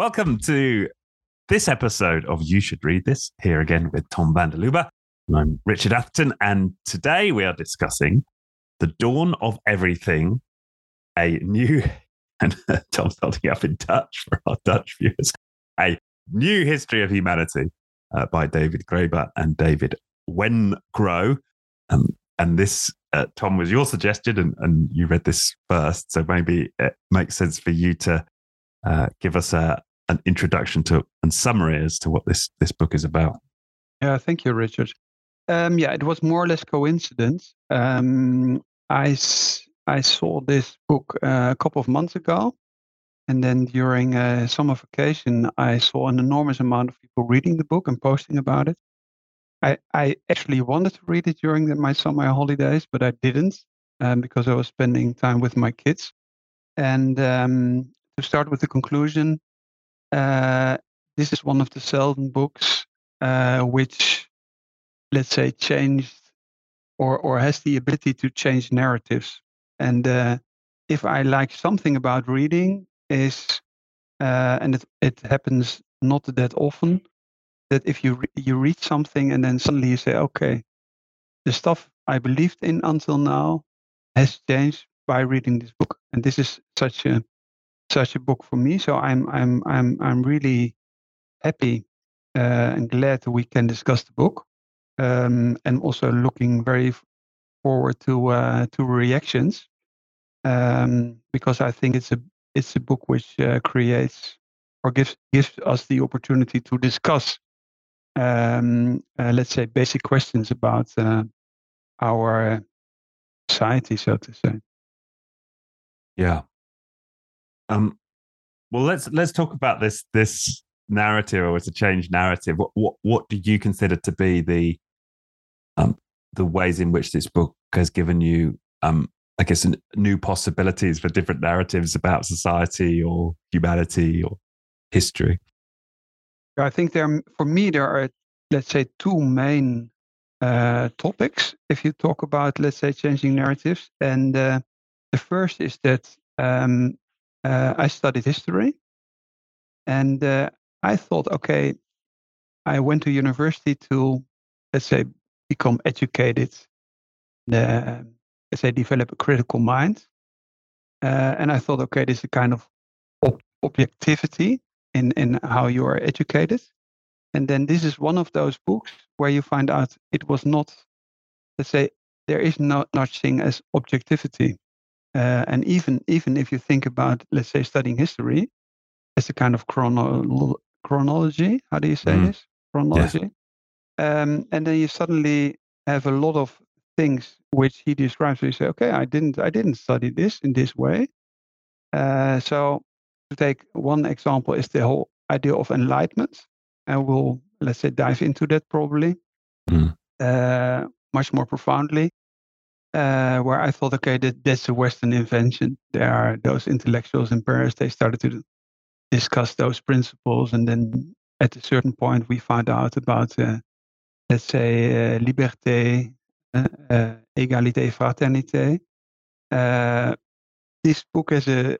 Welcome to this episode of You Should Read This, here again with Tom van der Lubbe. I'm Richard Atherton, and today we are discussing The Dawn of Everything, a new, and Tom's holding up in Dutch for our Dutch viewers, a new history of humanity uh, by David Graeber and David Wengrow. Um, and this, uh, Tom, was your suggestion, and, and you read this first, so maybe it makes sense for you to uh, give us a, an introduction to and summary as to what this this book is about. Yeah, thank you, Richard. Um, yeah, it was more or less coincidence. Um, I I saw this book uh, a couple of months ago, and then during a summer vacation, I saw an enormous amount of people reading the book and posting about it. I, I actually wanted to read it during the, my summer holidays, but I didn't um, because I was spending time with my kids. And um, to start with the conclusion, this is one of the seldom books uh, which, let's say, changed or or has the ability to change narratives. And uh, if I like something about reading, is uh, and it it happens not that often that if you re- you read something and then suddenly you say, okay, the stuff I believed in until now has changed by reading this book, and this is such a such a book for me. So I'm I'm I'm I'm really happy uh, and glad that we can discuss the book, um, and also looking very forward to uh, to reactions um, because I think it's a it's a book which uh, creates or gives gives us the opportunity to discuss, um, uh, let's say, basic questions about uh, our society, so to say. Yeah, um, well, let's let's talk about this this narrative or it's a change narrative. What what what do you consider to be the um the ways in which this book has given you um I guess new possibilities for different narratives about society or humanity or history? I think there for me there are let's say two main uh, topics if you talk about let's say changing narratives and uh, the first is that um, uh, I studied history, and uh, I thought, okay, I went to university to, let's say, become educated, uh, let's say, develop a critical mind, uh, and I thought, okay, this is a kind of ob- objectivity in in how you are educated, and then this is one of those books where you find out it was not, let's say, there is no such thing as objectivity. Uh, and even even if you think about, let's say, studying history as a kind of chrono- chronology, how do you say mm. this? Chronology. Um, and then you suddenly have a lot of things which he describes. So you say, okay, I didn't I didn't study this in this way. Uh, so to take one example is the whole idea of enlightenment, and we'll let's say dive into that probably mm. uh, much more profoundly uh, where I thought, okay, that, that's a Western invention. There are those intellectuals in Paris, they started to discuss those principles. And then at a certain point, we find out about, uh, let's say, uh, liberté, uh, uh, égalité, fraternité. Uh, this book has a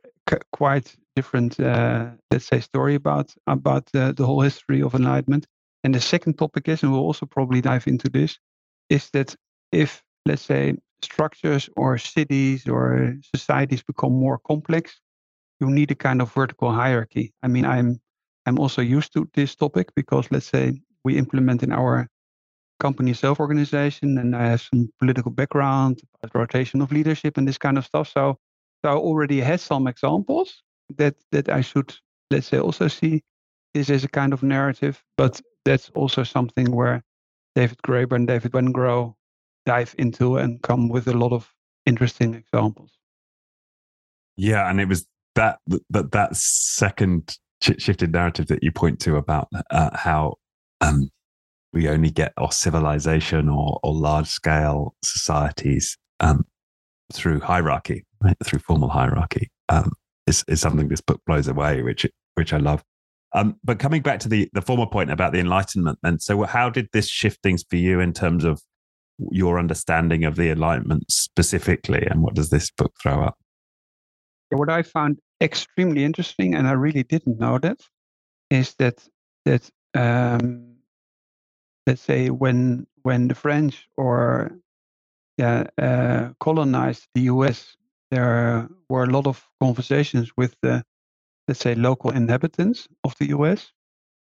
quite different, let's say, story about, about the whole history of enlightenment. And the second topic is, and we'll also probably dive into this, is that if, let's say, structures or cities or societies become more complex, you need a kind of vertical hierarchy. I mean, I'm I'm also used to this topic because let's say we implement in our company self-organization and I have some political background, rotation of leadership and this kind of stuff. So, so I already had some examples that that I should let's say also see this as a kind of narrative, but that's also something where David Graeber and David Wengrow dive into and come with a lot of interesting examples. Yeah, and it was that that that second shifted narrative that you point to about uh, how um, we only get our civilization or, or large scale societies um, through hierarchy, right? through formal hierarchy, um, is, is something this book blows away, which which I love. Um, but coming back to the the former point about the Enlightenment, and so how did this shift things for you in terms of your understanding of the Enlightenment specifically, and what does this book throw up? What I found extremely interesting, and I really didn't know that, is that that um, let's say when when the French or yeah uh, colonized the U.S., there were a lot of conversations with the let's say local inhabitants of the U.S.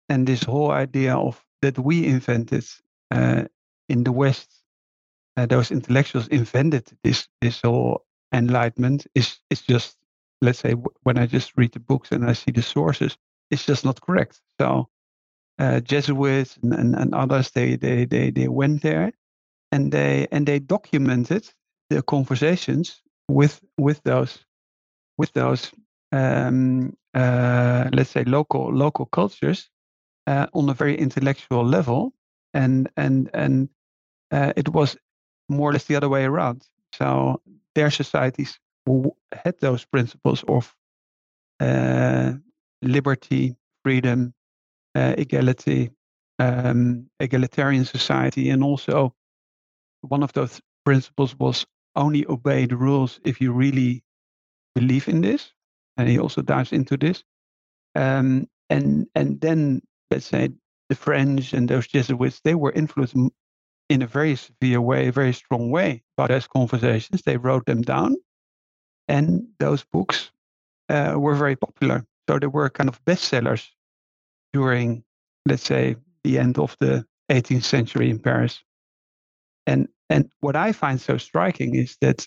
And this whole idea of that we invented uh, in the West, uh, those intellectuals invented this this whole enlightenment is is just let's say when I just read the books and I see the sources, it's just not correct. So uh, Jesuits and, and, and, others they, they they they went there and they and they documented the conversations with with those with those um, uh, let's say local local cultures uh, on a very intellectual level, and and and uh, it was more or less the other way around. So their societies had those principles of uh, liberty, freedom, uh, equality, um, egalitarian society, and also one of those principles was only obey the rules if you really believe in this. And he also dives into this. Um, and and then let's say the French and those Jesuits, they were influenced in a very severe way, very strong way about those conversations. They wrote them down, and those books uh, were very popular. So they were kind of bestsellers during, let's say, the end of the 18th century in Paris. And and what I find so striking is that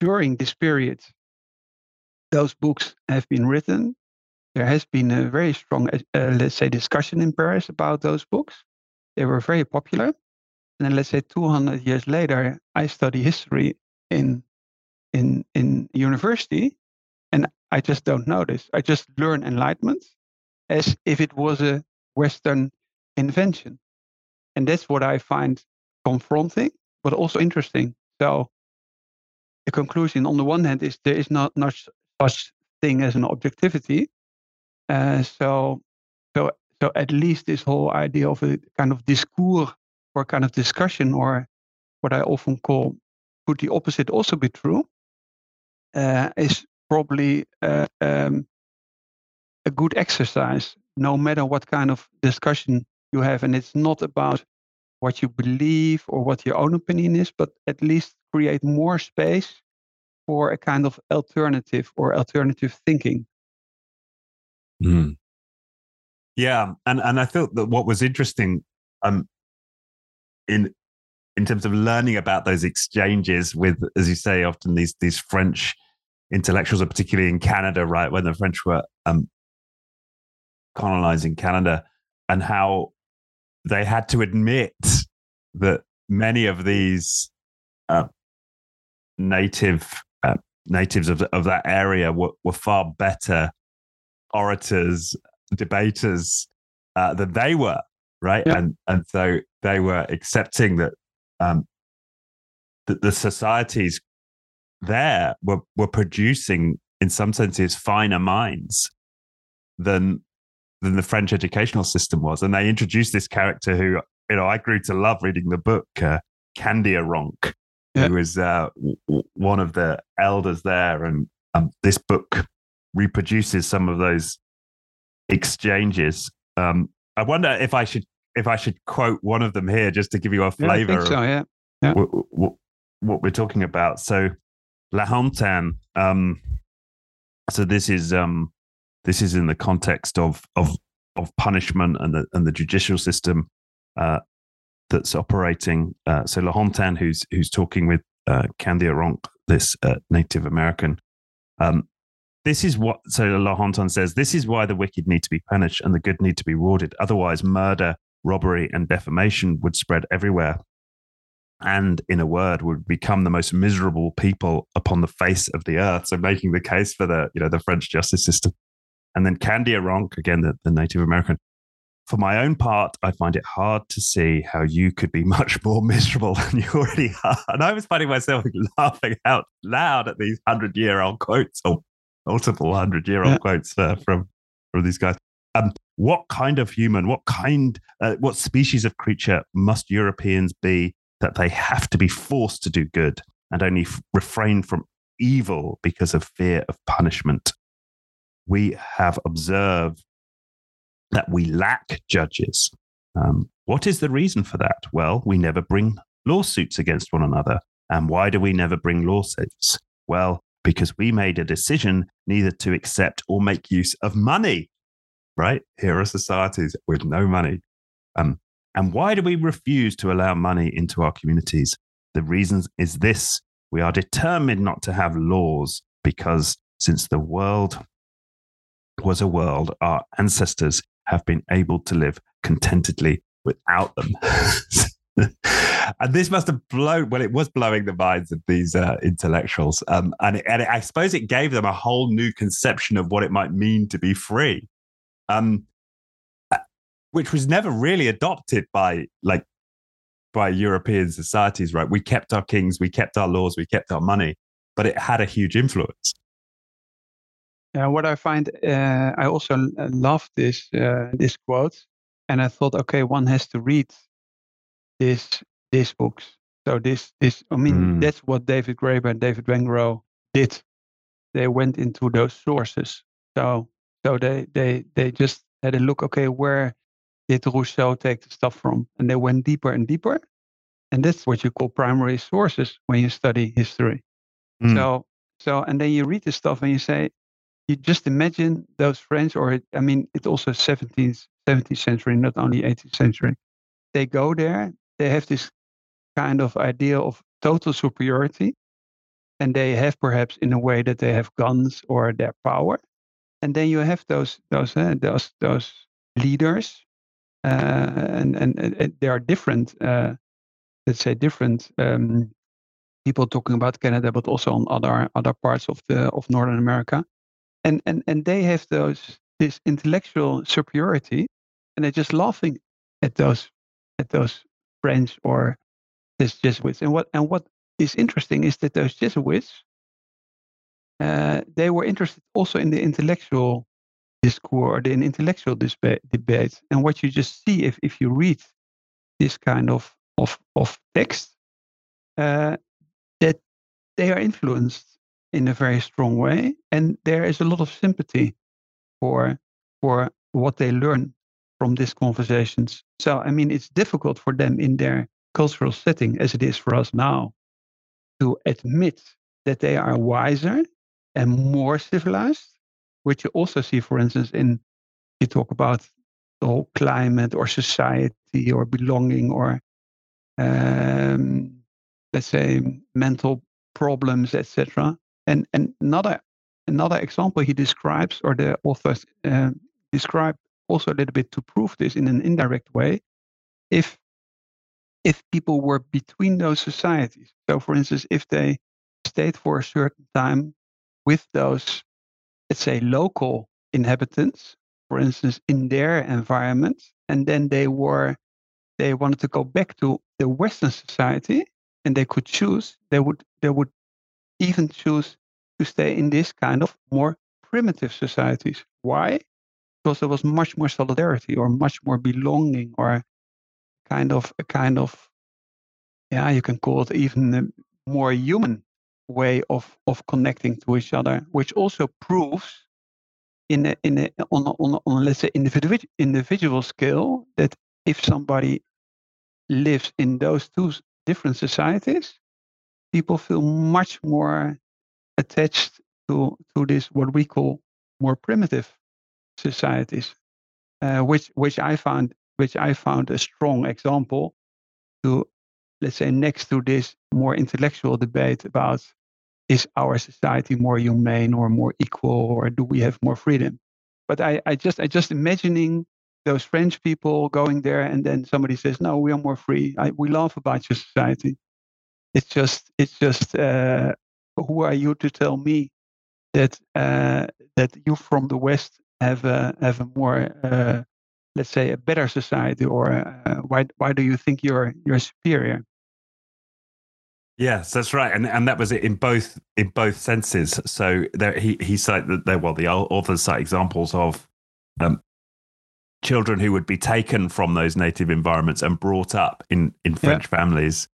during this period, those books have been written. There has been a very strong, uh, let's say, discussion in Paris about those books. They were very popular. And then, let's say, 200 years later, I study history in in in university, and I just don't notice. I just learn enlightenment as if it was a Western invention, and that's what I find confronting, but also interesting. So, the conclusion, on the one hand, is there is not much such thing as an objectivity. Uh, so, so, so at least this whole idea of a kind of discourse or kind of discussion, or what I often call could the opposite also be true, uh, is probably uh, um, a good exercise, no matter what kind of discussion you have. And it's not about what you believe or what your own opinion is, but at least create more space for a kind of alternative or alternative thinking. Mm. Yeah, and and I thought that what was interesting, um, in in terms of learning about those exchanges with, as you say, often these these French intellectuals, particularly in Canada, right when the French were um, colonizing Canada, and how they had to admit that many of these uh, native natives of, of that area were, were far better orators, debaters uh, than they were, right? Yeah. And and so they were accepting that um, that the societies there were were producing, in some senses, finer minds than than the French educational system was. And they introduced this character who you know I grew to love reading the book, uh, Kandiaronk, yeah. who is uh, w- one of the elders there. And um, this book reproduces some of those exchanges. Um, I wonder if I should if I should quote one of them here just to give you a flavor yeah, so, yeah. yeah. What, what, what, we're talking about. So La Hontan, um, so this is um, this is in the context of of of punishment and the and the judicial system. Uh, that's operating. Uh, so La Hontan, who's who's talking with uh, Kandiaronk, this uh, Native American. Um, this is what so La Hontan says. This is why the wicked need to be punished and the good need to be rewarded. Otherwise, murder, robbery, and defamation would spread everywhere, and in a word, would become the most miserable people upon the face of the earth. So, making the case for the you know the French justice system. And then Kandiaronk, again, the, the Native American, for my own part, I find it hard to see how you could be much more miserable than you already are. And I was finding myself laughing out loud at these hundred year old quotes or multiple hundred year old yeah. quotes uh, from from these guys. Um, what kind of human, what kind, uh, what species of creature must Europeans be that they have to be forced to do good and only f- refrain from evil because of fear of punishment? We have observed that we lack judges. Um, what is the reason for that? Well, we never bring lawsuits against one another. And why do we never bring lawsuits? Well, because we made a decision neither to accept or make use of money, right? Here are societies with no money. Um, and why do we refuse to allow money into our communities? The reason is this we are determined not to have laws because since the world was a world, our ancestors have been able to live contentedly without them. and this must have blown, well, it was blowing the minds of these uh, intellectuals. Um, and, it, and it, I suppose it gave them a whole new conception of what it might mean to be free, um, uh, which was never really adopted by like by European societies, right? We kept our kings, we kept our laws, we kept our money, but it had a huge influence. Yeah, what I find, uh, I also uh, love this uh, this quote, and I thought, okay, one has to read this these books. So this this, I mean, mm. that's what David Graeber and David Wengrow did. They went into those sources. So so they they they just had a look. Okay, where did Rousseau take the stuff from? And they went deeper and deeper, and that's what you call primary sources when you study history. Mm. So so and then you read this stuff and you say, you just imagine those French, or I mean, it's also 17th, 17th century, not only 18th century. They go there, they have this kind of idea of total superiority, and they have perhaps in a way that they have guns or their power, and then you have those those uh, those those leaders, uh, and, and, and there are different, uh, let's say, different um, people talking about Canada, but also on other other parts of the of Northern America. And and and they have those this intellectual superiority and they're just laughing at those at those French or this Jesuits. And what and what is interesting is that those Jesuits uh, they were interested also in the intellectual discourse, the intellectual disba- debate. And what you just see if, if you read this kind of of, of text, uh, that they are influenced in a very strong way, and there is a lot of sympathy for for what they learn from these conversations. So I mean, it's difficult for them in their cultural setting, as it is for us now, to admit that they are wiser and more civilized, which you also see, for instance, in you talk about the whole climate or society or belonging or um, let's say mental problems, etc. And, and another another example he describes, or the authors uh, describe also a little bit to prove this in an indirect way, if if people were between those societies. So, for instance, if they stayed for a certain time with those, let's say, local inhabitants, for instance, in their environment, and then they were they wanted to go back to the Western society, and they could choose, they would they would even choose to stay in this kind of more primitive societies. Why? Because there was much more solidarity or much more belonging or kind of a kind of yeah, you can call it even a more human way of of connecting to each other, which also proves in a, in a, on, a, on, a, on let's say individual individual scale that if somebody lives in those two different societies, people feel much more attached to to this what we call more primitive societies, uh, which which I found which I found a strong example to let's say next to this more intellectual debate about is our society more humane or more equal or do we have more freedom? But i, I just i just imagining those french people going there and then somebody says no we are more free. I, we laugh about your society. It's just it's just uh, who are you to tell me that uh, that you from the West have a have a more uh, let's say a better society, or uh, why why do you think you're you're superior? Yes, that's right, and and that was it in both in both senses. So there, he he cited there. Well, the authors cite examples of um, children who would be taken from those native environments and brought up in in French yeah. families,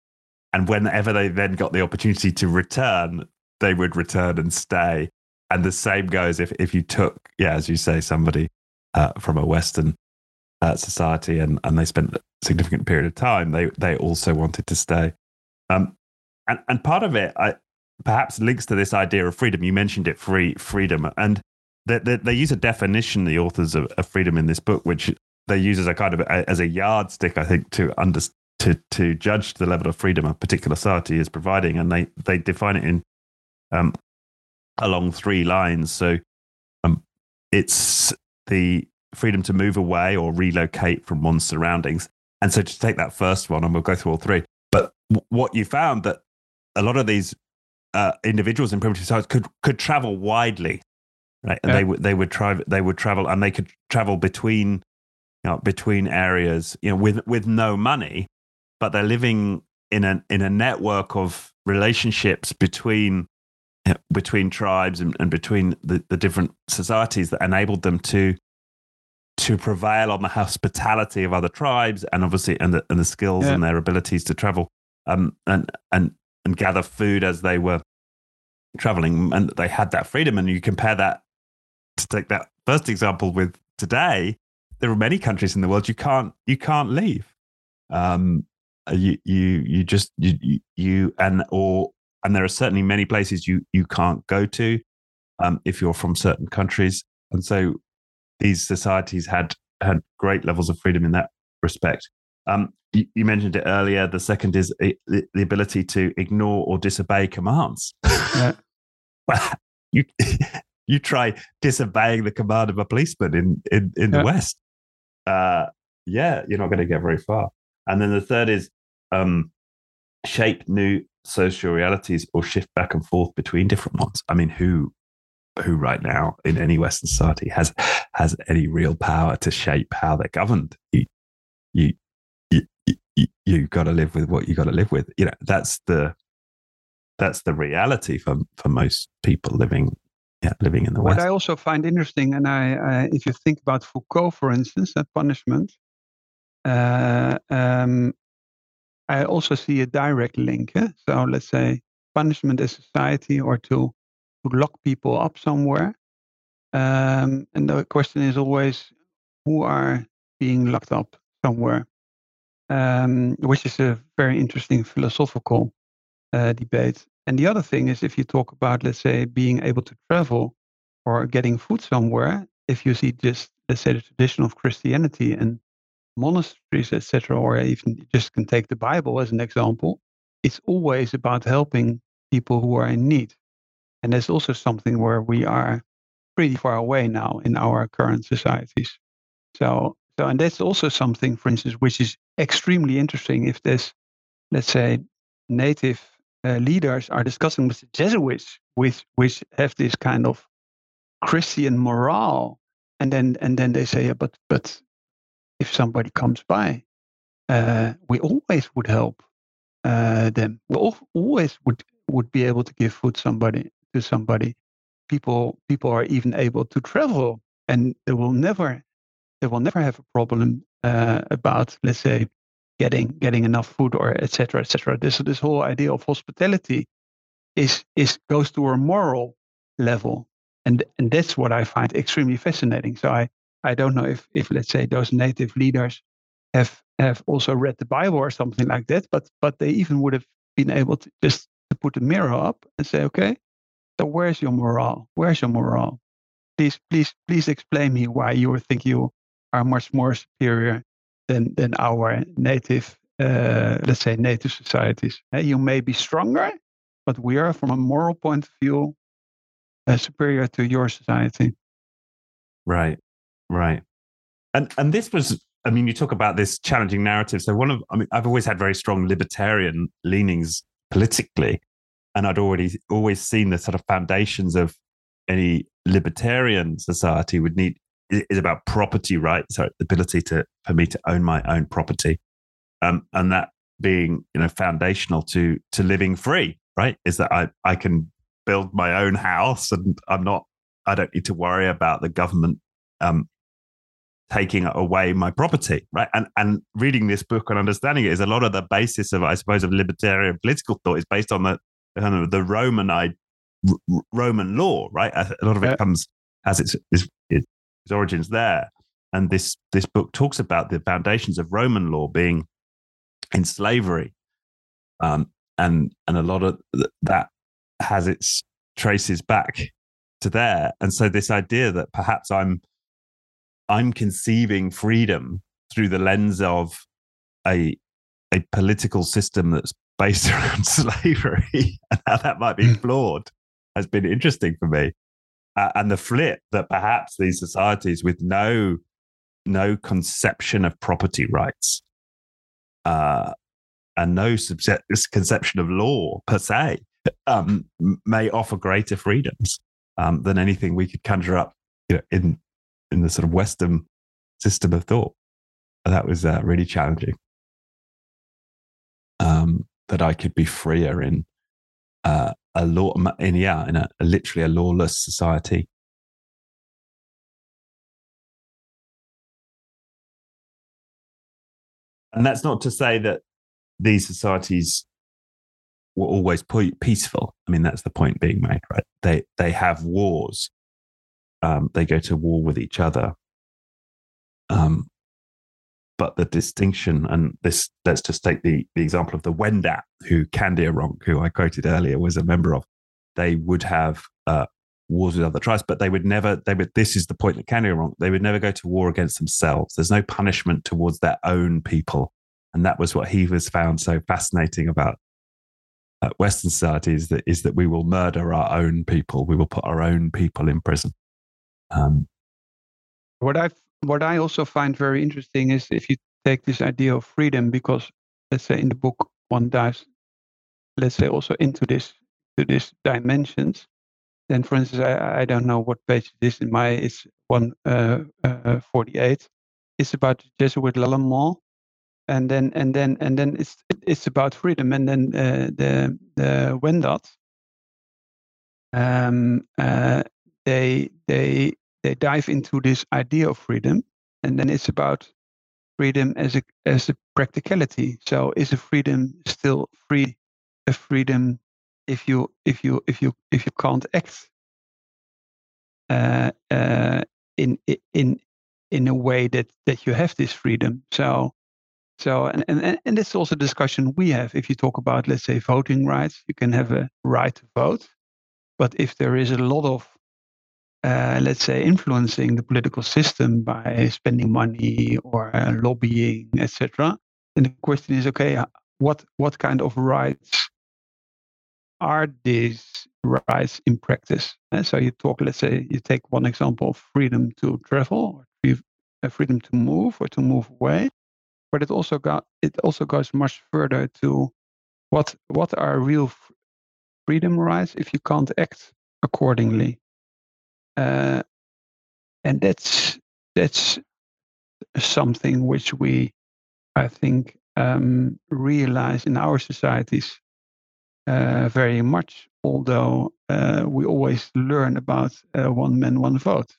and whenever they then got the opportunity to return, they would return and stay. And the same goes if, if you took, yeah, as you say, somebody uh, from a Western uh, society and, and they spent a significant period of time, they, they also wanted to stay. Um, and, and part of it I, perhaps links to this idea of freedom. You mentioned it, free freedom. And they, they, they use a definition, the authors of, of, freedom in this book, which they use as a kind of a, as a yardstick, I think, to under, to to judge the level of freedom a particular society is providing, and they they define it in um, along three lines. So um, it's the freedom to move away or relocate from one's surroundings. And so to take that first one, and we'll go through all three. But w- what you found that a lot of these uh, individuals in primitive societies could could travel widely, right? And yeah. they would they would try they would travel and they could travel between you know, between areas, you know, with with no money, but they're living in a in a network of relationships between between tribes and, and between the, the different societies that enabled them to to prevail on the hospitality of other tribes and obviously and the, and the skills yeah. and their abilities to travel um, and and and gather food as they were traveling. And they had that freedom. And you compare that to take that first example with today there are many countries in the world you can't you can't leave. Um, you you you just you you and or and there are certainly many places you you can't go to um, if you're from certain countries and so these societies had had great levels of freedom in that respect. Um, you, you, mentioned it earlier. The second is the, the ability to ignore or disobey commands. Yeah. you you try disobeying the command of a policeman in in, in yeah. the West. Uh, yeah, you're not going to get very far. And then the third is um, shape new social realities or shift back and forth between different ones. I mean, who who right now in any Western society has has any real power to shape how they're governed. You you you, you, you got to live with what you got to live with. You know that's the that's the reality for for most people living yeah, living in the West. What I also find interesting, and I, if you think about Foucault, for instance, that punishment, uh, um, I also see a direct link. Eh? So let's say punishment as society, or to to lock people up somewhere. Um, and the question is always who are being locked up somewhere, um, which is a very interesting philosophical uh, debate. And the other thing is if you talk about, let's say, being able to travel or getting food somewhere, if you see just, let's say, the tradition of Christianity and monasteries, etc., or even just can take the Bible as an example, it's always about helping people who are in need. And that's also something where we are pretty far away now in our current societies. So, so and that's also something, for instance, which is extremely interesting. If there's, let's say, native uh, leaders are discussing with the Jesuits, which which have this kind of Christian morale, and then and then they say, yeah, but but if somebody comes by, uh, we always would help uh, them. We always would would be able to give food somebody to somebody, people people are even able to travel, and they will never they will never have a problem uh, about let's say getting getting enough food or etc etc. This this whole idea of hospitality is is goes to a moral level, and and that's what I find extremely fascinating. So I I don't know if if let's say those native leaders have have also read the Bible or something like that, but but they even would have been able to just to put a mirror up and say, okay, so where's your morale? Where's your morale? Please, please, please explain me why you think you are much more superior than than our native, uh, let's say, native societies. Uh, you may be stronger, but we are, from a moral point of view, uh, superior to your society. Right, right, and and this was. I mean, you talk about this challenging narrative. So one of, I mean, I've always had very strong libertarian leanings politically, and I'd already always seen the sort of foundations of any libertarian society would need is about property rights, so the ability to for me to own my own property, um, and that being you know foundational to to living free, right? Is that I I can build my own house and I'm not I don't need to worry about the government um, taking away my property, right? And and reading this book and understanding it is a lot of the basis of I suppose of libertarian political thought is based on the the Roman Roman law, right? A lot of it comes has its, its, its origins there. and this this book talks about the foundations of Roman law being in slavery, um, and and a lot of th- that has its traces back to there. And so this idea that perhaps I'm I'm conceiving freedom through the lens of a a political system that's based around slavery and how that might be hmm. flawed has been interesting for me. Uh, and the flip that perhaps these societies with no no conception of property rights uh, and no conception of law per se um, may offer greater freedoms um, than anything we could conjure up you know, in in the sort of Western system of thought. That was uh, really challenging. Um, that I could be freer in uh, a law in yeah in a, a literally a lawless society And that's not to say that these societies were always peaceful. I mean, that's the point being made, right? They they have wars. Um, they go to war with each other. Um, but the distinction, and this, let's just take the, the example of the Wendat, who Kandiaronk, who I quoted earlier, was a member of. They would have uh, wars with other tribes, but they would never, they would, this is the point that Kandiaronk, they would never go to war against themselves. There's no punishment towards their own people. And that was what he was found so fascinating about uh, Western society is that, is that we will murder our own people. We will put our own people in prison. Um, what I what I also find very interesting is if you take this idea of freedom, because let's say in the book one dives, let's say also into this to this dimensions. Then for instance I, I don't know what page it is in my it's one uh, uh, 48 it's about Jesuit Lallemant and then and then and then it's it's about freedom and then uh, the the Wendat um, uh, they they they dive into this idea of freedom and then it's about freedom as a as a practicality so is a freedom still free a freedom if you if you if you if you can't act uh, uh, in in in a way that that you have this freedom. So so and and and this is also a discussion we have. If you talk about let's say voting rights, you can have a right to vote, but if there is a lot of uh, let's say influencing the political system by spending money or uh, lobbying, etc. And the question is, okay, what what kind of rights are these rights in practice? And eh, so you talk, let's say, you take one example of freedom to travel, or uh, freedom to move, or to move away, but it also got it also goes much further to what what are real freedom rights if you can't act accordingly, uh, and that's that's something which we, I think, um, realize in our societies uh, very much, although uh, we always learn about uh, one man, one vote.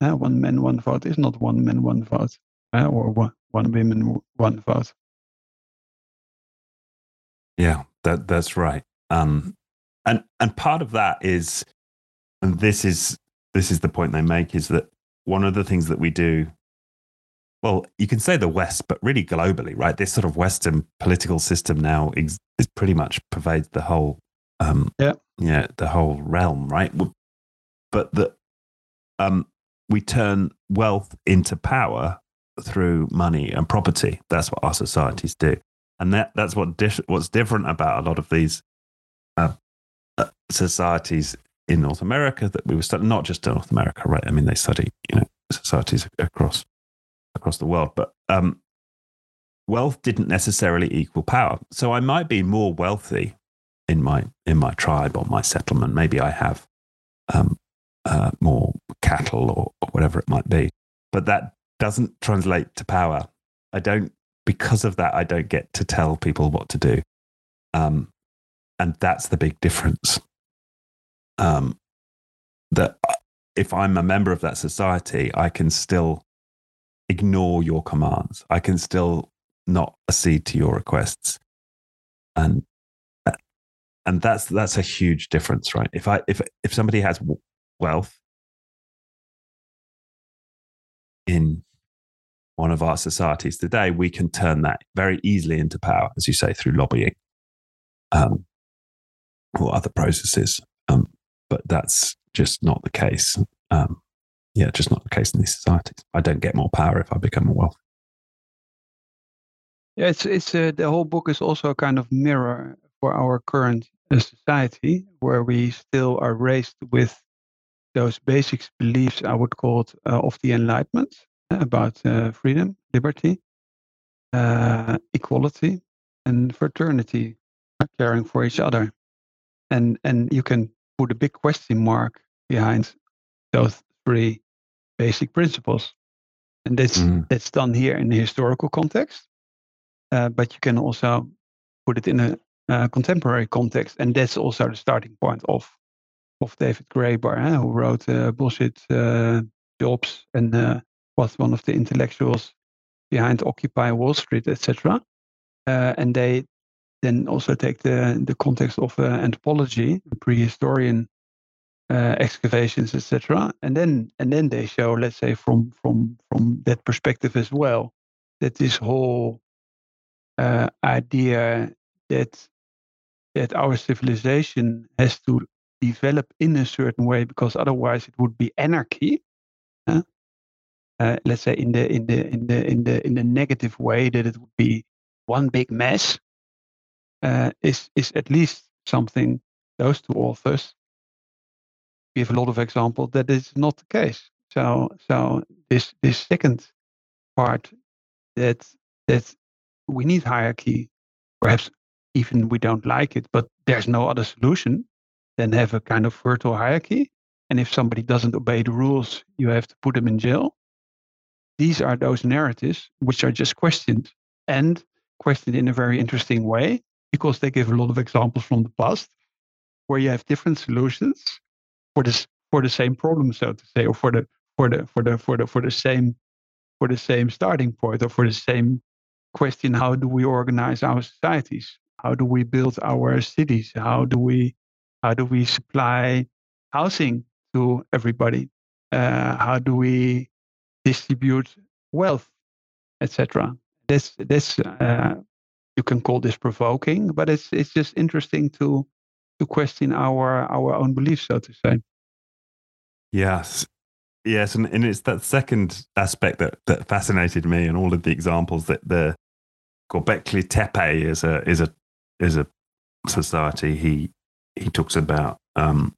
Uh, one man, one vote is not one man, one vote, uh, or one, one woman, one vote. Yeah, that that's right. Um, and and part of that is, and this is this is the point they make is that one of the things that we do well, you can say the West, but really globally, right? This sort of Western political system now is, is pretty much pervades the whole, um, yeah, yeah, the whole realm, right? But that um, we turn wealth into power through money and property. That's what our societies do, and that that's what what's different about a lot of these uh, uh, societies in North America that we were studying, not just North America, right? I mean, they study you know societies across across the world. But um, wealth didn't necessarily equal power. So I might be more wealthy in my in my tribe or my settlement. Maybe I have um, uh, more cattle or, or whatever it might be. But that doesn't translate to power. I don't because of that. I don't get to tell people what to do. Um, and that's the big difference. Um, that if I'm a member of that society, I can still ignore your commands. I can still not accede to your requests. And uh, and that's that's a huge difference, right? If I if if somebody has wealth in one of our societies today, we can turn that very easily into power, as you say, through lobbying um, or other processes. Um, but that's just not the case. Um, yeah, just not the case in these societies. I don't get more power if I become more wealthy. Yeah, it's it's uh, the whole book is also a kind of mirror for our current uh, society, where we still are raised with those basic beliefs. I would call it uh, of the Enlightenment uh, about uh, freedom, liberty, uh, equality, and fraternity, caring for each other, and and you can put a big question mark behind those three basic principles, and that's mm. that's done here in the historical context uh, but you can also put it in a uh, contemporary context, and that's also the starting point of of David Graeber, eh, who wrote uh, "Bullshit uh, Jobs" and uh, was one of the intellectuals behind Occupy Wall Street, etc. Uh, and they then also take the the context of anthropology, prehistorian excavations, etc. And then and then they show, let's say, from from from that perspective as well, that this whole uh, idea that that our civilization has to develop in a certain way because otherwise it would be anarchy. Huh? Uh, let's say in the in the in the in the in the negative way that it would be one big mess uh, Uh, is is at least something those two authors give a lot of examples that is not the case. So so this this second part that that we need hierarchy. Perhaps even we don't like it, but there's no other solution than have a kind of virtual hierarchy. And if somebody doesn't obey the rules, you have to put them in jail. These are those narratives which are just questioned and questioned in a very interesting way because they give a lot of examples from the past where you have different solutions for this for the same problem, so to say, or for the for the for the for the for the same for the same starting point or for the same question how do we organize our societies? How do we build our cities? How do we how do we supply housing to everybody? Uh, how do we distribute wealth, etc. This this uh, you can call this provoking, but it's it's just interesting to to question our our own beliefs, so to say. Yes, yes, and, and it's that second aspect that that fascinated me, and all of the examples that the Göbekli Tepe is a is a is a society he he talks about um,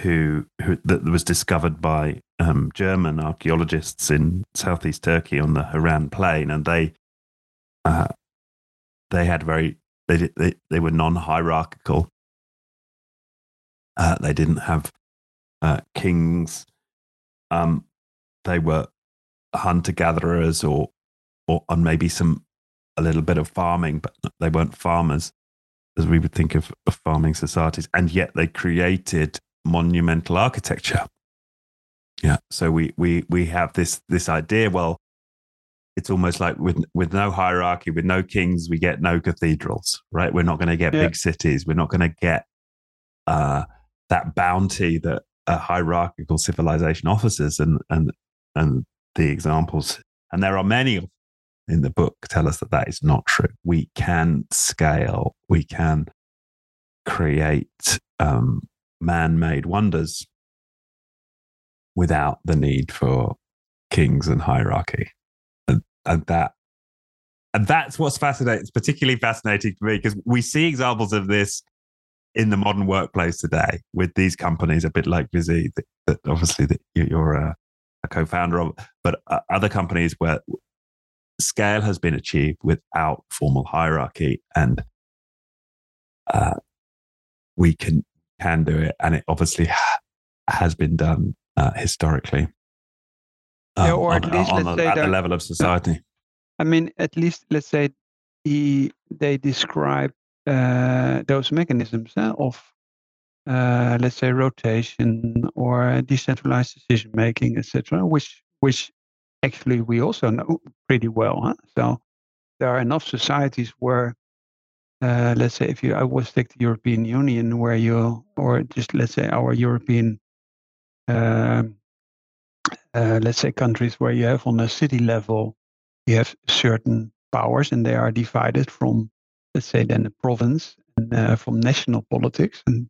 who who that was discovered by um, German archaeologists in southeast Turkey on the Harran Plain, and they uh, they had very they they they were non hierarchical. Uh, they didn't have uh, kings. Um, they were hunter gatherers, or or and maybe some a little bit of farming, but they weren't farmers as we would think of, of farming societies. And yet they created monumental architecture. Yeah. So we we we have this this idea. Well, it's almost like with with no hierarchy, with no kings, we get no cathedrals, right? We're not going to get yeah. big cities. We're not going to get uh, that bounty that a hierarchical civilization offers us, and and and the examples, and there are many in the book tell us that that is not true. We can scale, we can create um, man made wonders without the need for kings and hierarchy. And, that and that's what's fascinating. It's particularly fascinating to me because we see examples of this in the modern workplace today with these companies, a bit like Viisi, that, obviously that you're a, a, co-founder of, but uh, other companies where scale has been achieved without formal hierarchy and uh, we can can do it and it obviously has been done uh, historically yeah, or at on, least on let's the, say at the level of society i mean at least let's say he, they describe uh, those mechanisms eh, of uh, let's say rotation or decentralized decision making etc which which actually we also know pretty well. Huh? So there are enough societies where, uh, let's say, if you I was take the European Union, where you or just let's say our European, uh, uh, let's say, countries where you have on a city level, you have certain powers and they are divided from, let's say, then the province and uh, from national politics. And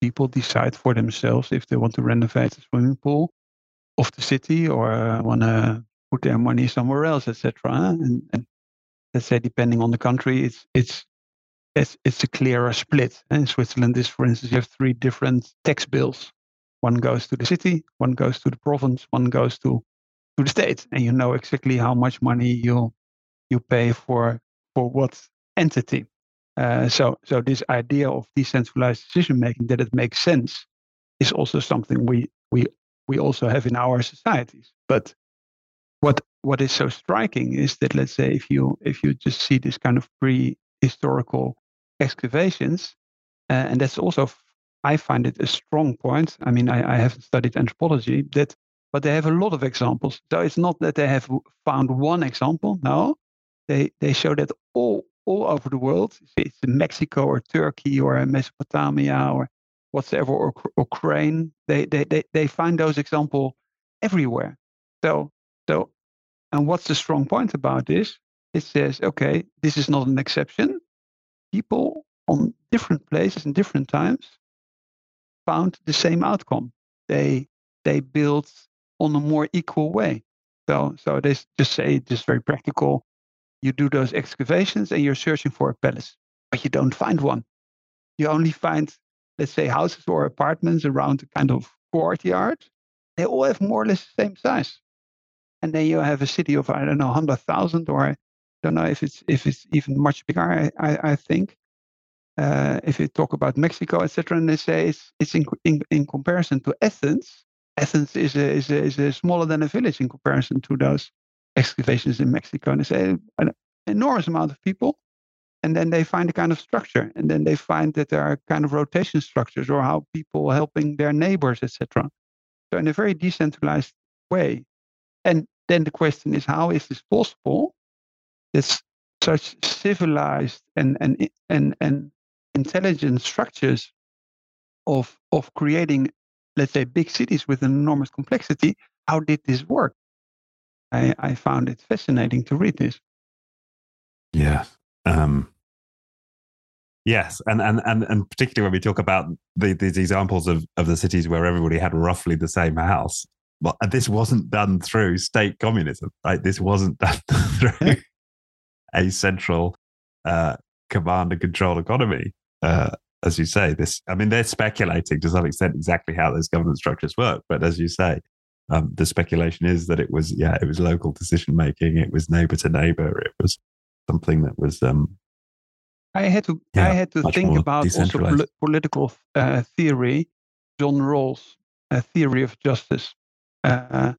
people decide for themselves if they want to renovate the swimming pool of the city or uh, want to put their money somewhere else, etc. And, and let's say, depending on the country, it's it's it's, it's a clearer split. In Switzerland, is for instance, you have three different tax bills. One goes to the city, one goes to the province, one goes to to the state, and you know exactly how much money you you pay for for what entity. Uh, so so this idea of decentralized decision making that it makes sense is also something we we we also have in our societies. But what what is so striking is that let's say if you if you just see this kind of prehistorical excavations, uh, and that's also I find it a strong point. I mean, I, I haven't studied anthropology, that but they have a lot of examples. So it's not that they have found one example. No, they they show that all all over the world. It's in Mexico or Turkey or Mesopotamia or whatsoever or Ukraine. They they they, they find those examples everywhere. So so, and what's the strong point about this? It says, okay, this is not an exception. People on different places and different times found the same outcome. They they built on a more equal way. So so they just say just very practical. You do those excavations and you're searching for a palace, but you don't find one. You only find, let's say, houses or apartments around a kind of courtyard. They all have more or less the same size and then you have a city of I don't know hundred thousand or I don't know if it's if it's even much bigger. I I, I think uh, if you talk about Mexico, etc., and they say it's it's in, in in comparison to Athens. Athens is a, is a, is a smaller than a village in comparison to those excavations in Mexico, and they say an enormous amount of people. And then they find a kind of structure, and then they find that there are kind of rotation structures, or how people helping their neighbors, etc. So in a very decentralized way, and then the question is, how is this possible? That such civilized and and and and intelligent structures of of creating, let's say, big cities with an enormous complexity. How did this work? I, I found it fascinating to read this. Yeah. Um, yes, and, and and and particularly when we talk about the, these examples of of the cities where everybody had roughly the same house, well, this wasn't done through state communism. Right? This wasn't done through a central uh, command and control economy. Uh, as you say, this. I mean, they're speculating to some extent exactly how those government structures work. But as you say, um, the speculation is that it was, yeah, it was local decision making. It was neighbor to neighbor. It was something that was. Um, I had to. Yeah, I had to think about also pol- political uh, theory. John Rawls' uh, theory of justice uh,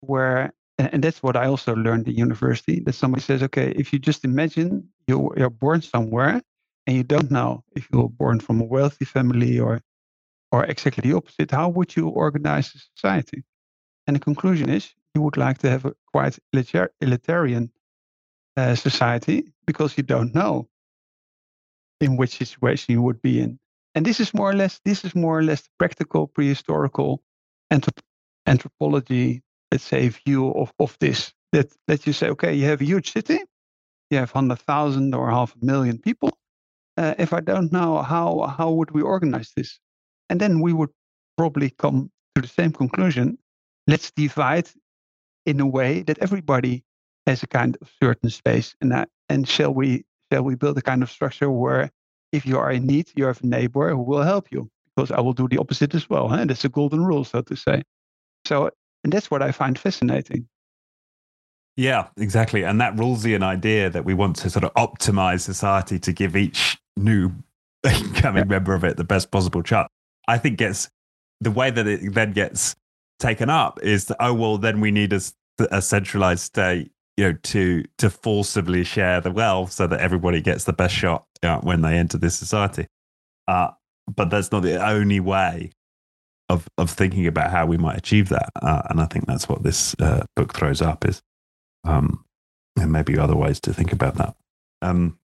where and that's what I also learned at university. That somebody says, okay, if you just imagine you, you're born somewhere and you don't know if you were born from a wealthy family or or exactly the opposite, how would you organize a society? And the conclusion is you would like to have a quite elitarian uh, society because you don't know in which situation you would be in. And this is more or less this is more or less the practical prehistorical anthropology, let's say, view of, of this. That, that you say, okay, you have a huge city, you have 100,000 or half a million people. Uh, if I don't know how, how would we organize this? And then we would probably come to the same conclusion. Let's divide in a way that everybody has a kind of certain space. And, that, and shall we shall we build a kind of structure where if you are in need, you have a neighbor who will help you? Because I will do the opposite as well. Huh? That's a golden rule, so to say. So, and that's what I find fascinating. Yeah, exactly. And that Rawlsian idea that we want to sort of optimize society to give each new incoming yeah. member of it the best possible chance, I think gets the way that it then gets taken up is that, oh, well, then we need a, a centralized state you know to to forcibly share the wealth so that everybody gets the best shot you know, when they enter this society uh, but that's not the only way of of thinking about how we might achieve that. Uh, and I think that's what this uh, book throws up is, um, and maybe other ways to think about that. Um,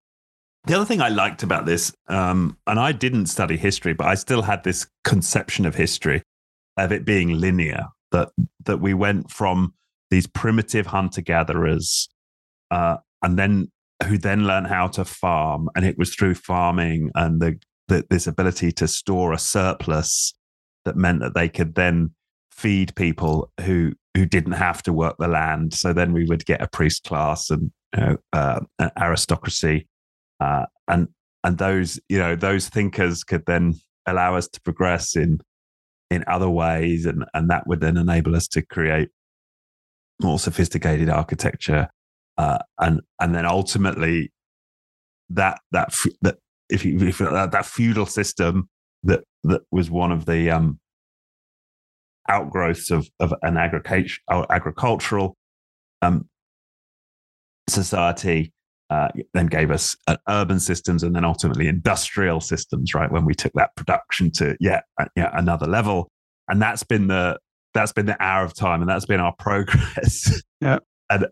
the other thing I liked about this, um, and I didn't study history, but I still had this conception of history of it being linear. That that we went from these primitive hunter gatherers, uh, and then who then learned how to farm, and it was through farming and the, the this ability to store a surplus that meant that they could then feed people who who didn't have to work the land. So then we would get a priest class and you know, uh, aristocracy, uh, and and those you know those thinkers could then allow us to progress in in other ways, and and that would then enable us to create more sophisticated architecture, uh, and and then ultimately that that that if you if that, that feudal system that that was one of the um, outgrowths of of an agriculture agricultural um, society uh, then gave us uh, urban systems and then ultimately industrial systems, right? When we took that production to yet, uh, yet another level. And that's been the that's been the hour of time and that's been our progress. Yeah. and,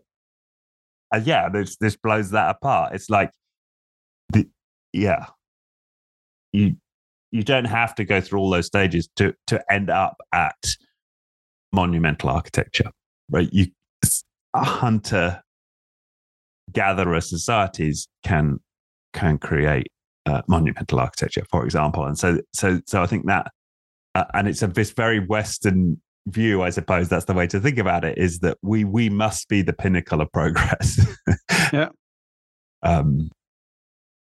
and yeah, this this blows that apart. It's like the yeah. You you don't have to go through all those stages to to end up at monumental architecture, right? You a hunter gatherer societies can can create uh, monumental architecture, for example. And so, so, so I think that, uh, and it's a this very Western view, I suppose. That's the way to think about it: is that we we must be the pinnacle of progress. yeah. Um,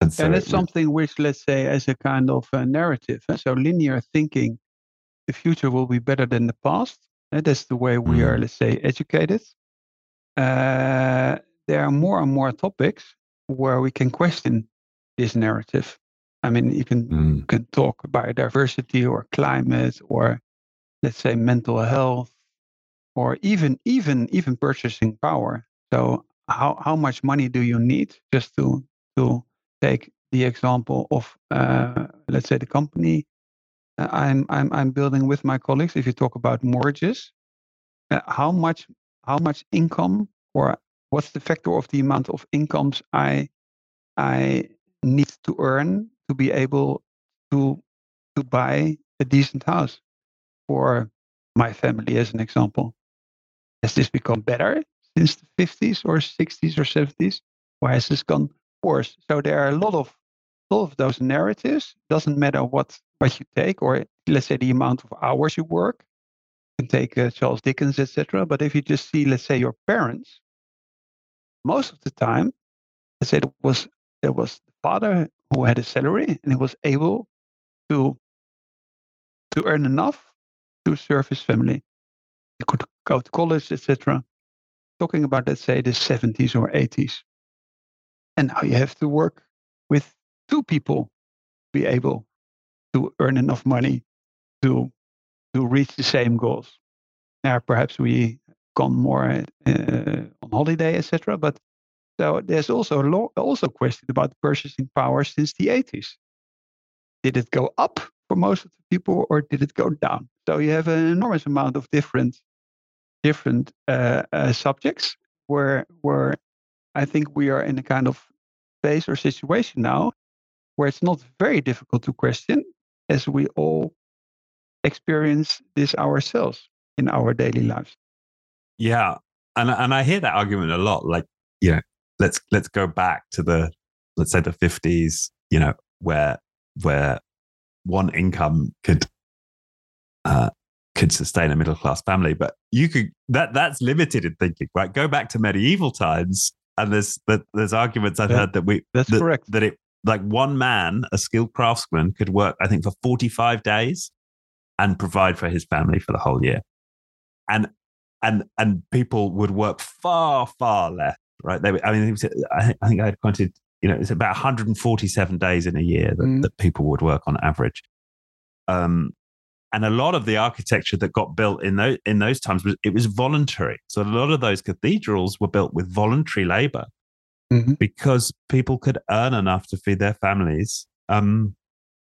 and, so and it's it, something which, let's say, as a kind of a narrative. So linear thinking, the future will be better than the past. That's the way we mm. are, let's say, educated. Uh, there are more and more topics where we can question this narrative. I mean, you can mm. can talk biodiversity or climate or let's say mental health or even even even purchasing power. So how how much money do you need just to to take the example of uh, let's say the company uh, I'm I'm I'm building with my colleagues. If you talk about mortgages, uh, how much how much income or what's the factor of the amount of incomes I I need to earn to be able to to buy a decent house for my family as an example. Has this become better since the 50s or 60s or 70s? Or has this gone worse? So there are a lot of lot of those narratives. Doesn't matter what what you take, or let's say the amount of hours you work. You can take uh, Charles Dickens, etc. But if you just see, let's say, your parents, most of the time, I said it was there was the father who had a salary and he was able to to earn enough to serve his family. He could go to college, etc. Talking about let's say the 70s or 80s. And now you have to work with two people to be able to earn enough money to to reach the same goals. Now perhaps we gone more uh, on holiday, etc. But so there's also a lo- also question about purchasing power since the 80s. Did it go up for most of the people, or did it go down? So you have an enormous amount of different different uh, uh, subjects where where I think we are in a kind of phase or situation now where it's not very difficult to question as we all experience this ourselves in our daily lives. Yeah, and and I hear that argument a lot. Like, you know, let's let's go back to the let's say the fifties. You know, where where one income could uh, could sustain a middle class family, but you could that that's limited in thinking. Right, go back to medieval times, and there's that there's arguments I've yeah, heard that we that's that, correct that it like one man, a skilled craftsman, could work I think for forty five days and provide for his family for the whole year. And and and people would work far far less right they i mean i think i had quoted you know it's about 147 days in a year that, mm. that people would work on average um and a lot of the architecture that got built in those in those times was it was voluntary so a lot of those cathedrals were built with voluntary labor mm-hmm. because people could earn enough to feed their families um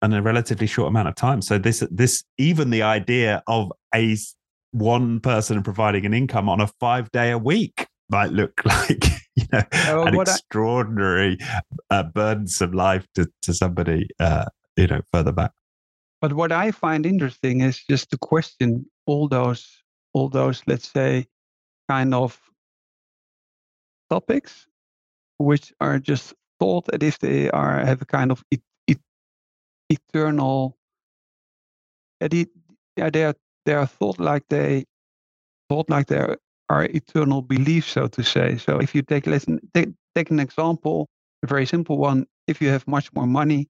in a relatively short amount of time so this this even the idea of a one person providing an income on a five day a week might look like you know oh, an extraordinary I, uh, burdensome life to, to somebody uh, you know further back but what i find interesting is just to question all those all those, let's say, kind of topics which are just thought that if they are have a kind of et, et, eternal. Yeah, they are they are thought like they thought like they are, eternal beliefs, so to say. So if you take listen, take, take an example, a very simple one. If you have much more money,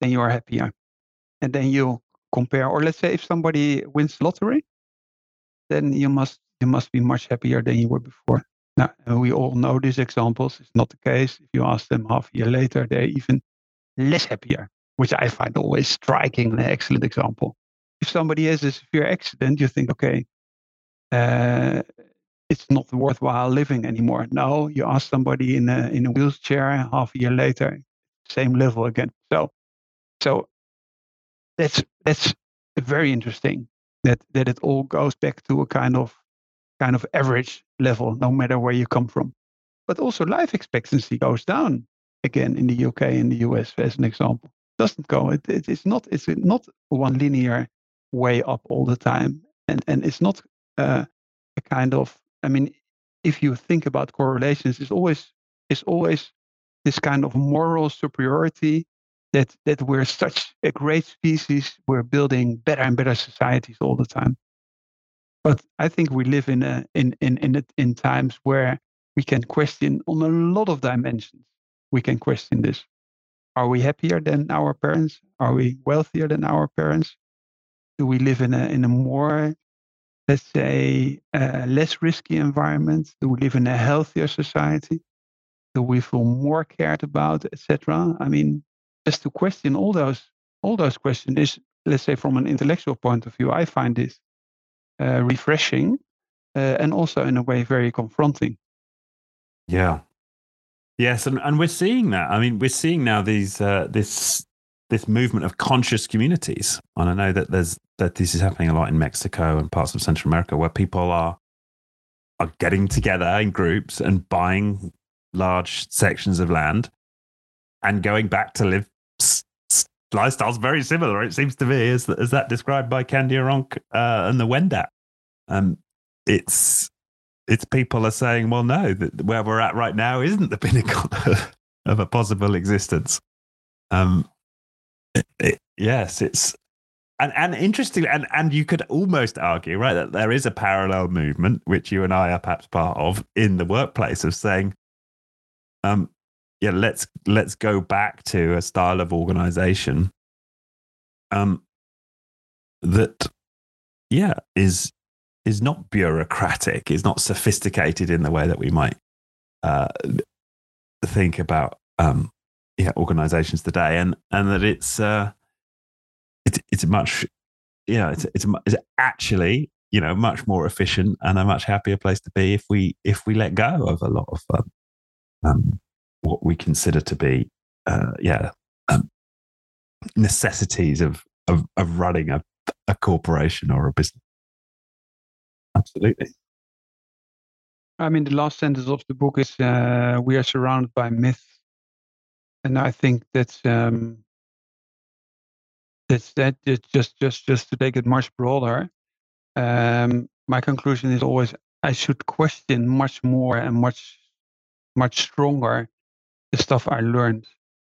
then you are happier, and then you compare. Or let's say if somebody wins lottery, then you must you must be much happier than you were before. Now, we all know these examples. It's not the case. If you ask them half a year later, they're even less happier, which I find always striking, an excellent example. If somebody has a severe accident, you think, okay, uh, it's not worthwhile living anymore. No, you ask somebody in a in a wheelchair half a year later, same level again. So, so that's that's very interesting that that it all goes back to a kind of kind of average level, no matter where you come from. But also life expectancy goes down again in the UK and the US, as an example. Doesn't go. It, it, it's not. It's not one linear way up all the time, and and it's not uh, a kind of. I mean, if you think about correlations, it's always it's always this kind of moral superiority that that we're such a great species. We're building better and better societies all the time. But I think we live in a, in in in in times where we can question on a lot of dimensions. We can question this: Are we happier than our parents? Are we wealthier than our parents? Do we live in a in a more, let's say, uh, less risky environment? Do we live in a healthier society? Do we feel more cared about, etc.? I mean, just to question all those all those questions is, let's say, from an intellectual point of view, I find this uh, refreshing uh, and also in a way very confronting. Yeah. Yes, and, and we're seeing that. I mean, we're seeing now these uh, this this movement of conscious communities, and I know that there's that this is happening a lot in Mexico and parts of Central America, where people are are getting together in groups and buying large sections of land and going back to live lifestyles very similar. It seems to me, as as that described by Kandiaronk uh, and the Wendat. Um, it's it's people are saying, well, no, that where we're at right now isn't the pinnacle of a possible existence. Um, it, yes, it's and and interesting, and and you could almost argue, right, that there is a parallel movement which you and I are perhaps part of in the workplace of saying, um, yeah, let's let's go back to a style of organization um, that yeah is is not bureaucratic, is not sophisticated in the way that we might uh, think about um, yeah organizations today, and and that it's uh, it's it's much know it's it's, it's actually you know much more efficient and a much happier place to be if we if we let go of a lot of um, um, what we consider to be, uh, yeah, um, necessities of, of, of running a, a corporation or a business. Absolutely. I mean, the last sentence of the book is uh, we are surrounded by myths. And I think that's um, that's that just just just to take it much broader. Um, my conclusion is always I should question much more and much much stronger the stuff I learned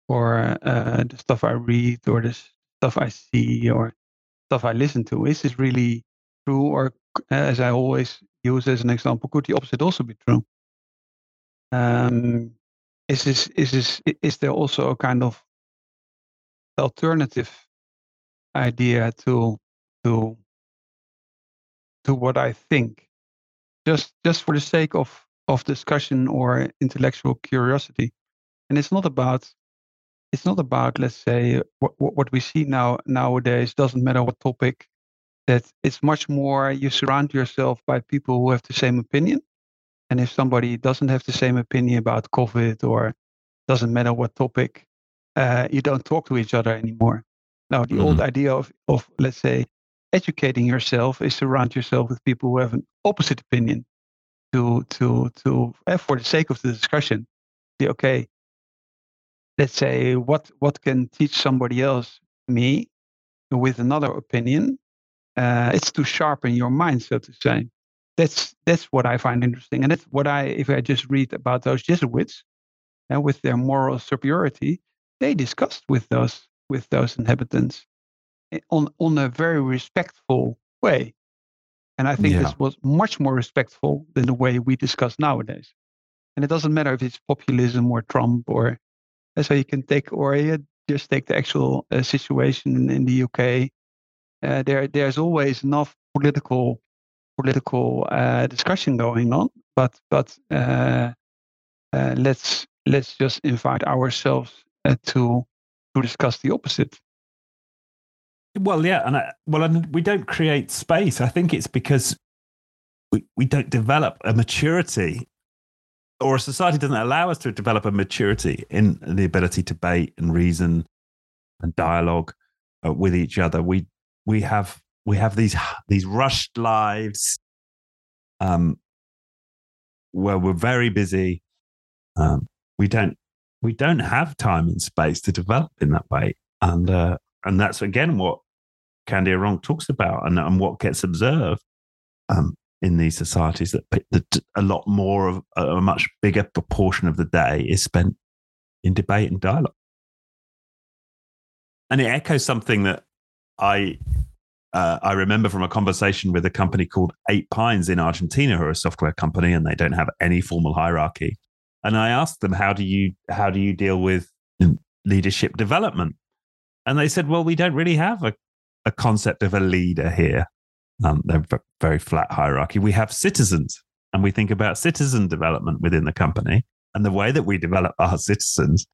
or uh, the stuff I read or the stuff I see or stuff I listen to. Is this really true? Or as I always use as an example, could the opposite also be true? Um, is this is this is there also a kind of alternative idea to to to what I think, just just for the sake of of discussion or intellectual curiosity? and it's not about it's not about let's say what, what we see now nowadays doesn't matter what topic that it's much more you surround yourself by people who have the same opinion and if somebody doesn't have the same opinion about covid or doesn't matter what topic uh, you don't talk to each other anymore. Now the mm-hmm. old idea of, of let's say educating yourself is to surround yourself with people who have an opposite opinion to to to uh, for the sake of the discussion. Say okay let's say what what can teach somebody else me with another opinion? Uh, it's to sharpen your mind so to say that's that's what I find interesting, and that's what I if I just read about those Jesuits and with their moral superiority, they discussed with those with those inhabitants eh, on on a very respectful way, and I think yeah. this was much more respectful than the way we discuss nowadays. And it doesn't matter if it's populism or Trump or eh, so you can take or you just take the actual uh, situation in, in, the UK. Uh, there there's always enough political political uh, discussion going on, but but uh, uh, let's let's just invite ourselves uh, to to discuss the opposite. Well, yeah, and I, well, and we don't create space. I think it's because we we don't develop a maturity, or a society doesn't allow us to develop a maturity in the ability to debate and reason and dialogue uh, with each other. We we have we have these these rushed lives um, where we're very busy. Um, we don't we don't have time and space to develop in that way, and uh, and that's again what Kandiaronk talks about, and, and what gets observed um, in these societies that, that a lot more of a much bigger proportion of the day is spent in debate and dialogue. And it echoes something that I uh, I remember from a conversation with a company called Eight Pines in Argentina, who are a software company, and they don't have any formal hierarchy. And I asked them, "How do you how do you deal with leadership development?" And they said, "Well, we don't really have a, a concept of a leader here. Um, they're very flat hierarchy. We have citizens, and we think about citizen development within the company. And the way that we develop our citizens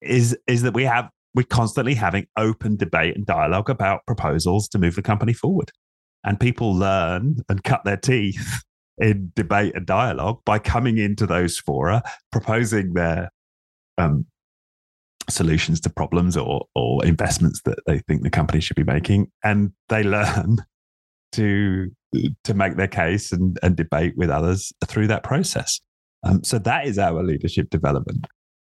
is is that we have we're constantly having open debate and dialogue about proposals to move the company forward. And people learn and cut their teeth in debate and dialogue by coming into those fora, proposing their um, solutions to problems or, or investments that they think the company should be making. And they learn to, to make their case and, and debate with others through that process. Um, so that is our leadership development.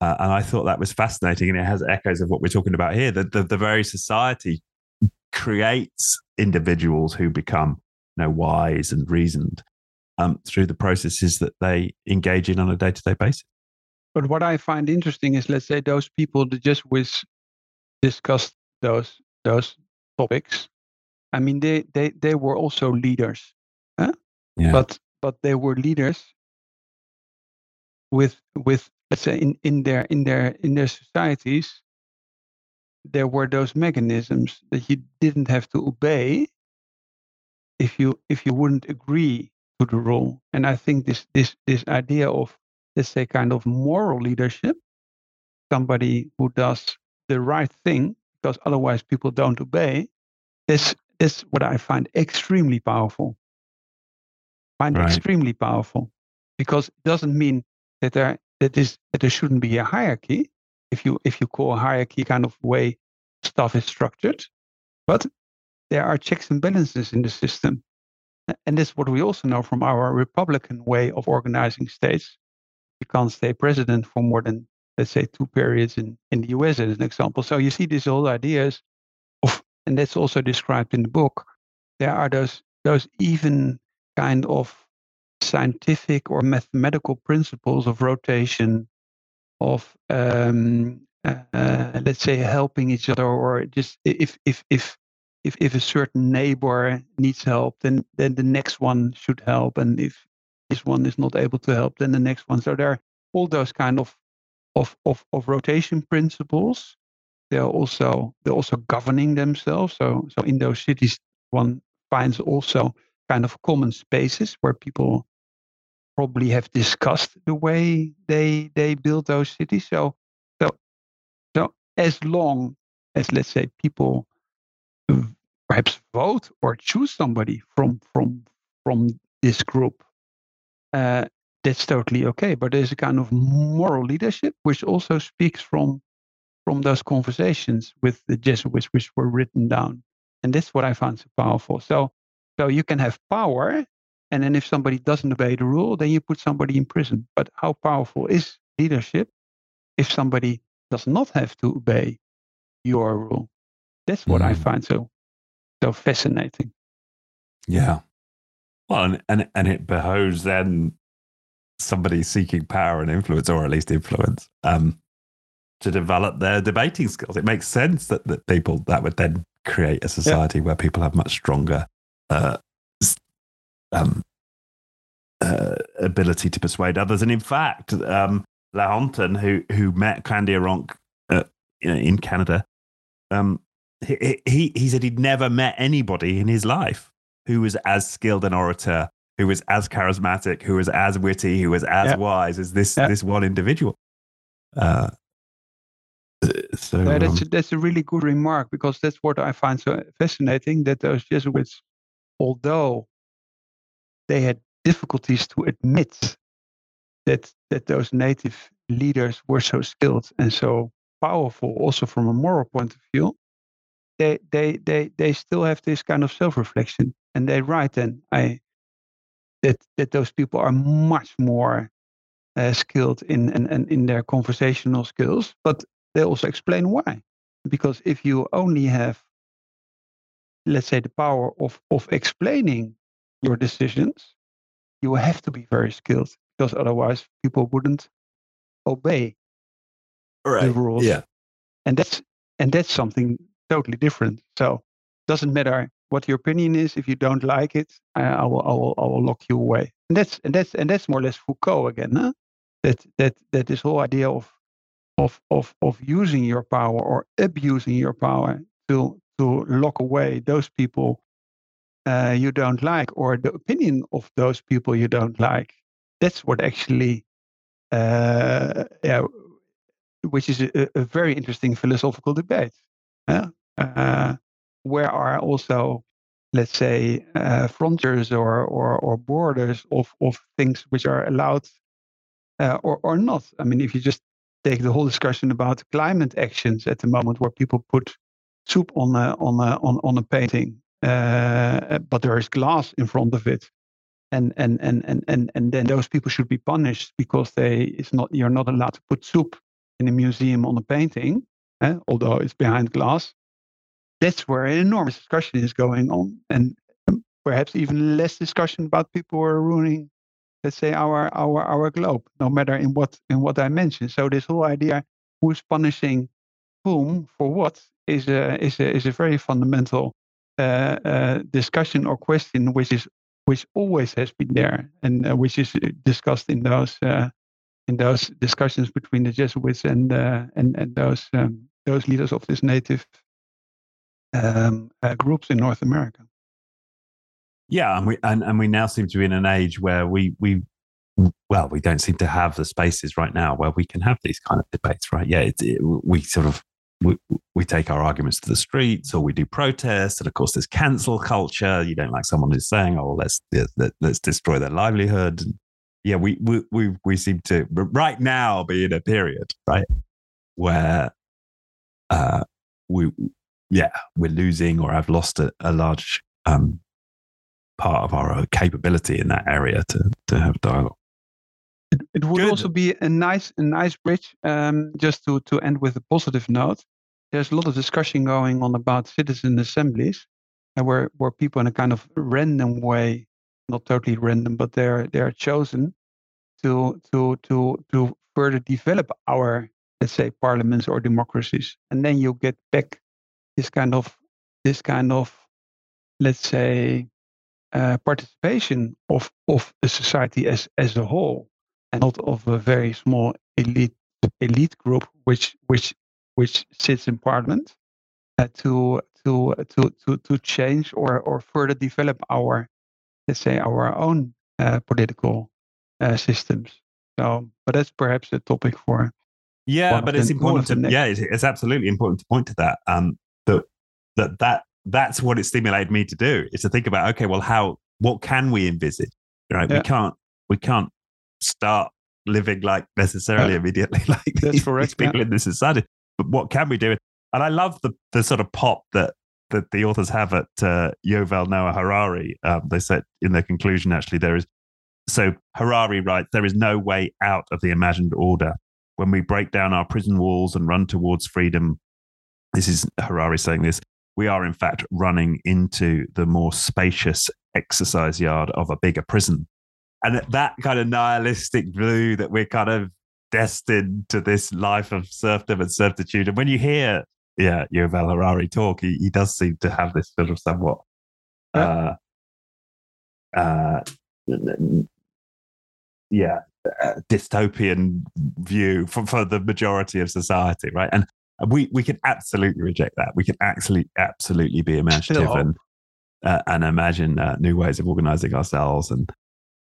Uh, and I thought that was fascinating. And it has echoes of what we're talking about here. That the, the very society creates individuals who become you know, wise and reasoned um, through the processes that they engage in on a day to day basis. But what I find interesting is, let's say, those people that just with discussed those those topics. I mean, they they they were also leaders, huh? yeah. but but they were leaders with with let's say in, in their in their in their societies there were those mechanisms that you didn't have to obey if you if you wouldn't agree to the rule and i think this this this idea of let's say kind of moral leadership somebody who does the right thing because otherwise people don't obey this is what i find extremely powerful find right. extremely powerful because it doesn't mean that there that is that there shouldn't be a hierarchy. If you if you call a hierarchy kind of way stuff is structured. But there are checks and balances in the system. And this is what we also know from our republican way of organizing states. You can't stay president for more than let's say two periods in, in the us as an example. So you see these old ideas of and that's also described in the book. There are those those even kind of scientific or mathematical principles of rotation, of um, uh, let's say helping each other, or just if if if if if a certain neighbor needs help, then then the next one should help, and if this one is not able to help, then the next one. So there are all those kind of of of, of rotation principles. They're also they're also governing themselves. So so in those cities, one finds also kind of common spaces where people probably have discussed the way they they build those cities. So so so as long as let's say people perhaps vote or choose somebody from from from this group, uh, that's totally okay. But there's a kind of moral leadership which also speaks from from those conversations with the Jesuits, which were written down, and that's what I found so powerful. So so you can have power and then if somebody doesn't obey the rule, then you put somebody in prison. But how powerful is leadership if somebody does not have to obey your rule? That's what mm. I find so so fascinating. Yeah. Well, and, and, and it behoves then somebody seeking power and influence, or at least influence, um, to develop their debating skills. It makes sense that, that people that would then create a society yeah. where people have much stronger uh, um, uh, ability to persuade others. And in fact, um, Lahontan, who who met Kandiaronk uh, in Canada, um, he, he he said he'd never met anybody in his life who was as skilled an orator, who was as charismatic, who was as witty, who was as yeah. wise as this yeah. this one individual. Uh, so yeah, that's um, that's a really good remark because that's what I find so fascinating that those Jesuits, although they had difficulties to admit that that those native leaders were so skilled and so powerful, also from a moral point of view, they they they they still have this kind of self-reflection, and they write then I that that those people are much more uh, skilled in, in in in their conversational skills, but they also explain why. Because if you only have, let's say, the power of of explaining your decisions, you have to be very skilled because otherwise people wouldn't obey right. the rules. Yeah. And that's and that's something totally different. So doesn't matter what your opinion is. If you don't like it, I, I will I will I will lock you away. And that's and that's and that's more or less Foucault again. Huh? That that that this whole idea of of of of using your power or abusing your power to to lock away those people uh, you don't like or the opinion of those people you don't like. That's what actually, uh, yeah, which is a, a, very interesting philosophical debate. Yeah? Uh, where are also, let's say, uh, frontiers or, or, or borders of, of things which are allowed uh, or, or not? I mean, if you just take the whole discussion about climate actions at the moment, where people put soup on a, on a, on, on a painting uh, but there is glass in front of it. And and and and and and then those people should be punished because they it's not you're not allowed to put soup in a museum on a painting eh, although it's behind glass. That's where an enormous discussion is going on and perhaps even less discussion about people who are ruining let's say our our our globe no matter in what in what dimension. So this whole idea who's punishing whom for what is a is a is a very fundamental uh, uh, discussion or question which is which always has been there and uh, which is discussed in those in those discussions between the Jesuits and and and those um, those leaders of this native um, groups in North America. Yeah, and we and, and we now seem to be in an age where we we well, we don't seem to have the spaces right now where we can have these kind of debates, right? Yeah, it, it, we sort of we, we take our arguments to the streets or we do protests. And of course, there's cancel culture. You don't like someone who's saying, oh, let's, let, let's destroy their livelihood. Yeah, we, we, we, we seem to right now be in a period, right, where uh, we, yeah, we're losing or have lost a, a large um, part of our capability in that area to, to have dialogue. It, it would Good. also be a nice, a nice bridge, um, just to to end with a positive note. There's a lot of discussion going on about citizen assemblies, and where where people in a kind of random way, not totally random, but they're they're chosen to to to to further develop our let's say parliaments or democracies, and then you get back this kind of this kind of let's say uh, participation of of a society as as a whole and not of a very small elite elite group which which which sits in parliament uh, to to to to to change or or further develop our let's say our own uh, political uh, systems. So but that's perhaps a topic for yeah but it's important. to yeah it's, it's, absolutely important to point to that um that that that that's what it stimulated me to do is to think about okay well how what can we envisage right? Yeah. we can't we can't start living like necessarily uh, immediately like these, these people yeah. in this society. But what can we do? And I love the the sort of pop that that the authors have at uh, Yuval Noah Harari. Um, they said in their conclusion, actually, there is so Harari writes, there is no way out of the imagined order. When we break down our prison walls and run towards freedom, this is Harari saying this, we are in fact running into the more spacious exercise yard of a bigger prison. And that kind of nihilistic view that we're kind of destined to this life of serfdom and servitude. And when you hear, yeah, Yuval Harari talk, he, he does seem to have this sort of somewhat, uh, uh, yeah, uh, dystopian view for, for the majority of society, right? And we we can absolutely reject that. We can actually absolutely be imaginative and uh, and imagine uh, new ways of organizing ourselves. And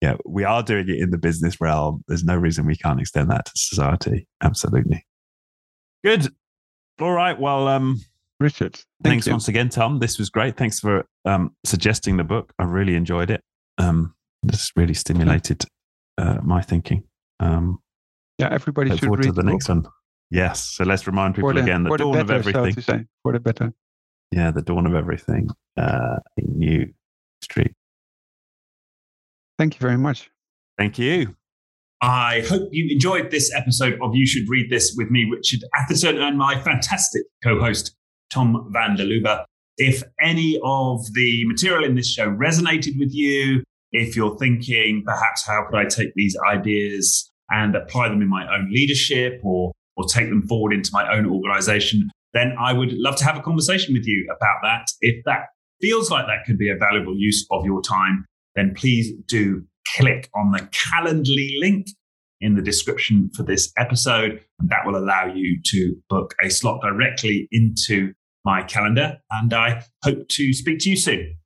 yeah, we are doing it in the business realm. There's no reason we can't extend that to society. Absolutely. Good. All right. Well, um, Richard, thank thanks you. once again, Tom. This was great. Thanks for um, suggesting the book. I really enjoyed it. Um, this really stimulated uh, my thinking. Um, Yeah, everybody should forward read to the book. next one. Yes. So let's remind people the, again the the dawn of better, so everything. to say, for the better. Yeah, the dawn of everything. Uh, a new street. Thank you very much. Thank you. I hope you enjoyed this episode of You Should Read This with me, Richard Atherton, and my fantastic co host, Tom van der Lubbe. If any of the material in this show resonated with you, if you're thinking perhaps how could I take these ideas and apply them in my own leadership or, or take them forward into my own organization, then I would love to have a conversation with you about that. If that feels like that could be a valuable use of your time, then please do click on the Calendly link in the description for this episode. And that will allow you to book a slot directly into my calendar. And I hope to speak to you soon.